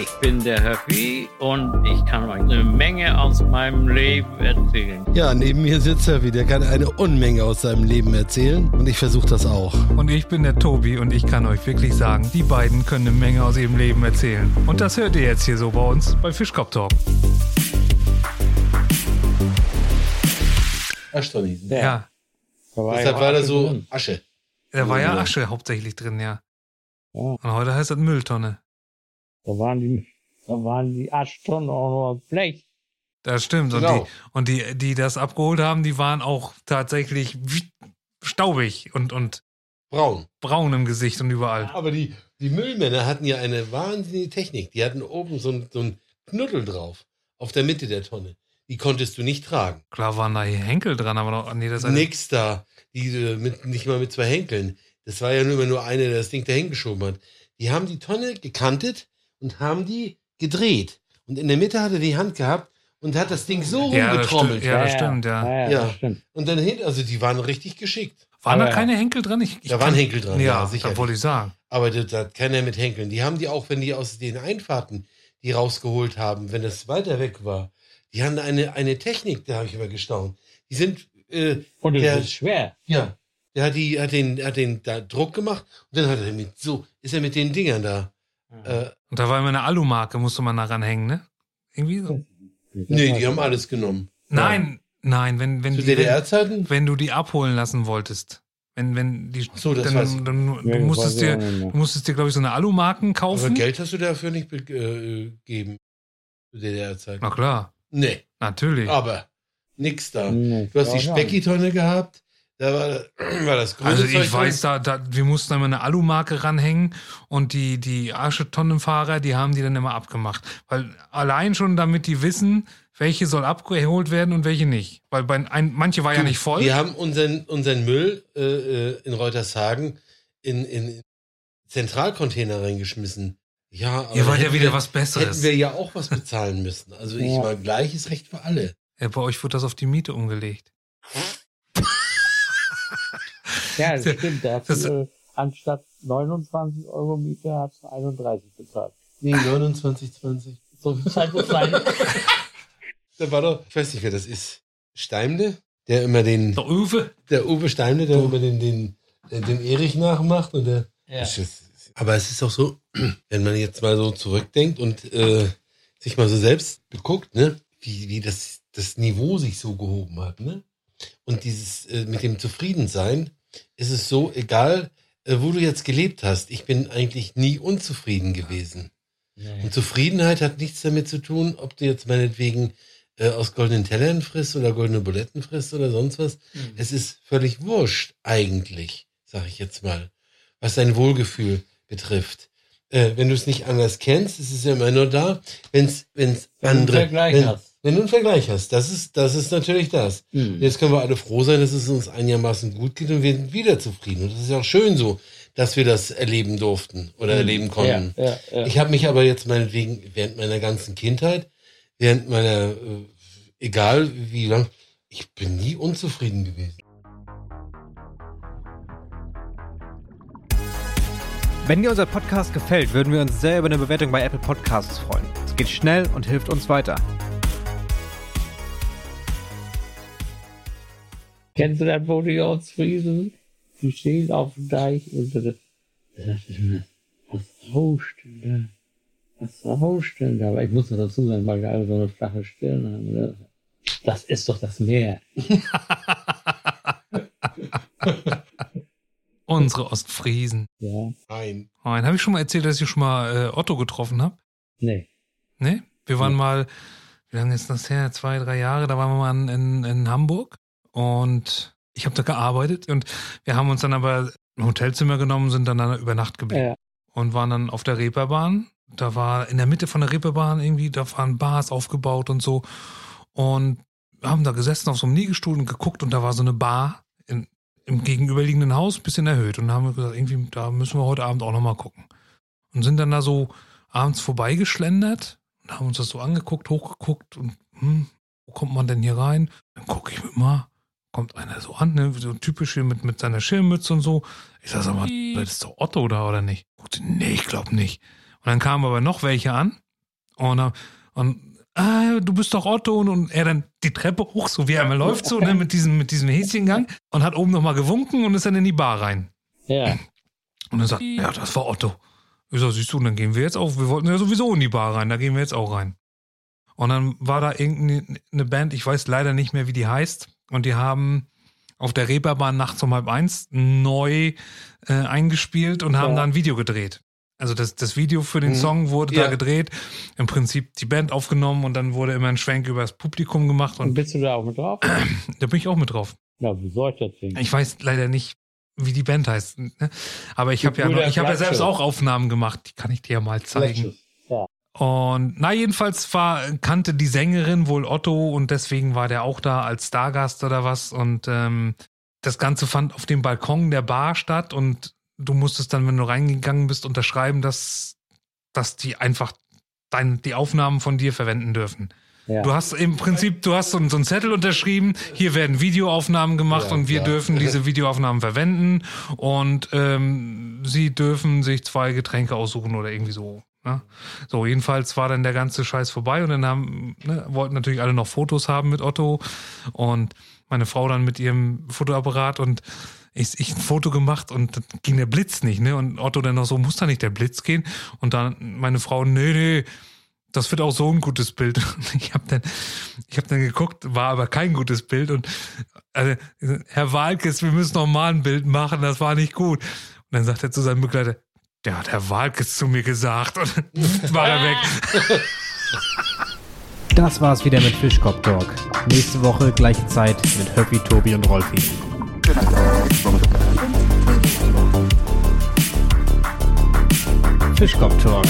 Ich bin der Happy und ich kann euch eine Menge aus meinem Leben erzählen. Ja, neben mir sitzt Happy, der kann eine Unmenge aus seinem Leben erzählen und ich versuche das auch. Und ich bin der Tobi und ich kann euch wirklich sagen, die beiden können eine Menge aus ihrem Leben erzählen. Und das hört ihr jetzt hier so bei uns bei Fischkopf Talk. Aschtonny. Ja, Deshalb war da so Asche. Da war ja Asche hauptsächlich drin, ja. Ja. Und heute heißt das Mülltonne. Da waren die, da waren die Aschtonnen auch noch Blech. Das stimmt. Genau. Und, die, und die, die das abgeholt haben, die waren auch tatsächlich staubig und, und Braun. braun im Gesicht und überall. Aber die, die Müllmänner hatten ja eine wahnsinnige Technik. Die hatten oben so ein, so ein Knuddel drauf. Auf der Mitte der Tonne. Die konntest du nicht tragen. Klar waren da hier Henkel dran, aber noch, nee, das Nix da. Die, äh, mit, nicht mal mit zwei Henkeln. Das war ja nur immer nur eine, der das Ding dahin geschoben hat. Die haben die Tonne gekantet und haben die gedreht. Und in der Mitte hat er die Hand gehabt und hat das Ding so Ja, rumgetrommelt. Ja, das stimmt, ja. Ja, ja, Ja. das stimmt. Und dann hinten, also die waren richtig geschickt. Waren da Aber- keine Henkel dran? Ich, ich Da waren Henkel dran, Ja, ja, sicher. das wollte ich sagen. Aber das hat keiner mit Henkeln. Die haben die auch, wenn die aus den Einfahrten die rausgeholt haben, wenn das weiter weg war, die haben eine, eine Technik, da habe ich immer gestaunt. Die sind, äh, Und es der, ist schwer. ja, der hat, die, hat den, hat den da Druck gemacht und dann hat er mit, so, ist er mit den Dingern da. Äh, Und da war immer eine Alumarke, musste man da ranhängen, ne? Irgendwie so. nee, die haben alles genommen. Nein, nein, wenn, wenn, Zu die, wenn, DDR-Zeiten? wenn du die abholen lassen wolltest. Wenn, wenn die, so, das dann, ich. dann, Ja, du musstest dir, du musstest dir, glaube ich, so eine Alumarken Aber kaufen. Geld hast du dafür nicht be- äh, gegeben. Zu DDR-Zeiten. Na klar, Nee, natürlich. aber nix da. Nee, Du hast die Speckitonne gehabt, da war, war das grüne Also Zeug ich weiß, da, da, wir mussten immer eine Alumarke ranhängen und die, die Aschetonnenfahrer, die haben die dann immer abgemacht. Weil allein schon damit die wissen, welche soll abgeholt werden und welche nicht. Weil bei ein, manche war ja nicht voll. Wir haben unseren, unseren Müll äh, äh, in Reutershagen in, in Zentralcontainer reingeschmissen. Ja, aber Ihr wollt ja wieder wir, was Besseres. Hätten wir ja auch was bezahlen müssen. Also ich mal gleiches Recht für alle. Ja, bei euch wird das auf die Miete umgelegt. Ja, das stimmt. Hat, Das- äh, anstatt 29 Euro Miete hat es 31 bezahlt. Nee, 29, 20. So viel Zeit muss sein. Da war doch, ich weiß nicht, wer das ist. Steimle, der immer den, Der Uwe? der Uwe Steimle, der immer den, den, den, Erich nachmacht und der, Ja. Ist- Aber es ist auch so, wenn man jetzt mal so zurückdenkt und äh, sich mal so selbst beguckt, ne, wie, wie das, das Niveau sich so gehoben hat, ne? Und dieses äh, mit dem Zufriedensein, ist es so, egal äh, wo du jetzt gelebt hast, ich bin eigentlich nie unzufrieden gewesen. Und Zufriedenheit hat nichts damit zu tun, ob du jetzt meinetwegen äh, aus goldenen Tellern frisst oder goldene Buletten frisst oder sonst was. Es ist völlig wurscht, eigentlich, sag ich jetzt mal, was dein Wohlgefühl betrifft. Äh, wenn du es nicht anders kennst, ist es ja immer nur da, wenn's, wenn's Wenn du einen andere. Vergleich wenn, hast. wenn du einen Vergleich hast, das ist, das ist natürlich das. Hm. Jetzt können wir alle froh sein, dass es uns einigermaßen gut geht und wir sind wieder zufrieden. Und das ist ja auch schön so, dass wir das erleben durften oder erleben konnten. Ja, ja, ja. Ich habe mich aber jetzt meinetwegen während meiner ganzen Kindheit, während meiner, äh, egal wie lang, ich bin nie unzufrieden gewesen. Wenn dir unser Podcast gefällt, würden wir uns sehr über eine Bewertung bei Apple Podcasts freuen. Es geht schnell und hilft uns weiter. Kennst du das, wo die Ortsfriesen? Die stehen auf dem Deich und da da dachte ich mir, was rauscht denn da? Was rauscht denn da? Aber ich muss noch dazu sagen, weil wir alle so eine flache Stirn haben. ne? Das ist doch das Meer. Unsere Ostfriesen. Ja, Nein. Nein, habe ich schon mal erzählt, dass ich schon mal äh, Otto getroffen habe? nee. Ne? Wir waren mal, wie lange ist das her? Zwei, drei Jahre, da waren wir mal in, in, in Hamburg und ich habe da gearbeitet und wir haben uns dann aber ein Hotelzimmer genommen, sind dann da über Nacht geblieben Ja. und waren dann auf der Reeperbahn. Da war in der Mitte von der Reeperbahn irgendwie, da waren Bars aufgebaut und so. Und wir haben da gesessen auf so einem Liegestuhl und geguckt und da war so eine Bar im gegenüberliegenden Haus, ein bisschen erhöht. Und da haben wir gesagt, irgendwie, da müssen wir heute Abend auch nochmal gucken. Und sind dann da so abends vorbeigeschlendert und haben uns das so angeguckt, hochgeguckt und hm, wo kommt man denn hier rein? Dann gucke ich mir mal, kommt einer so an, ne, so typisch hier mit, mit seiner Schirmmütze und so. Ich sag, sag mal, das ist doch Otto da oder nicht? Guckte, nee, ich glaube nicht. Und dann kamen aber noch welche an und, und ah, du bist doch Otto und, und er dann die Treppe hoch, so wie er immer läuft, so ne, mit diesem, mit diesem Häschengang und hat oben nochmal gewunken und ist dann in die Bar rein. Ja. Und dann sagt, ja, das war Otto. Ich sag, siehst du, dann gehen wir jetzt auch. Wir wollten ja sowieso in die Bar rein, da gehen wir jetzt auch rein. Und dann war da irgendeine Band, ich weiß leider nicht mehr, wie die heißt. Und die haben auf der Reeperbahn nachts um halb eins neu äh, eingespielt und haben Ja. da ein Video gedreht. Also das, das Video für den Mhm. Song wurde Ja. da gedreht. Im Prinzip die Band aufgenommen und dann wurde immer ein Schwenk über das Publikum gemacht Und und bist du da auch mit drauf? da bin ich auch mit drauf. Na, wo soll ich das singen? Ich weiß leider nicht, wie die Band heißt. Ne? Aber ich habe ja, noch, ich ja selbst auch Aufnahmen gemacht. Die kann ich dir ja mal zeigen. Ja. Und na, jedenfalls war, kannte die Sängerin wohl Otto und deswegen war der auch da als Stargast oder was. Und ähm, das Ganze fand auf dem Balkon der Bar statt und du musstest dann, wenn du reingegangen bist, unterschreiben, dass, dass die einfach dein, die Aufnahmen von dir verwenden dürfen. Ja. Du hast im Prinzip, du hast so, einen- so einen Zettel unterschrieben, hier werden Videoaufnahmen gemacht Ja, und wir klar. dürfen diese Videoaufnahmen verwenden und ähm, sie dürfen sich zwei Getränke aussuchen oder irgendwie so. Ne? So, jedenfalls war dann der ganze Scheiß vorbei und dann haben, ne, wollten natürlich alle noch Fotos haben mit Otto und meine Frau dann mit ihrem Fotoapparat und ich, ich ein Foto gemacht und dann ging der Blitz nicht, ne? Und Otto dann noch so, muss da nicht der Blitz gehen? Und dann meine Frau, nee, nee, das wird auch so ein gutes Bild. Und ich habe dann, ich habe dann geguckt, war aber kein gutes Bild. Und also, Herr Walkes, wir müssen noch mal ein Bild machen, das war nicht gut. Und dann sagt er zu seinem Begleiter, der hat Herr Walkes zu mir gesagt. Und war er weg. Das war's wieder mit Fischkopf Talk. Nächste Woche gleiche Zeit mit Höppi, Tobi und Rolfi. Fischkopf Talk,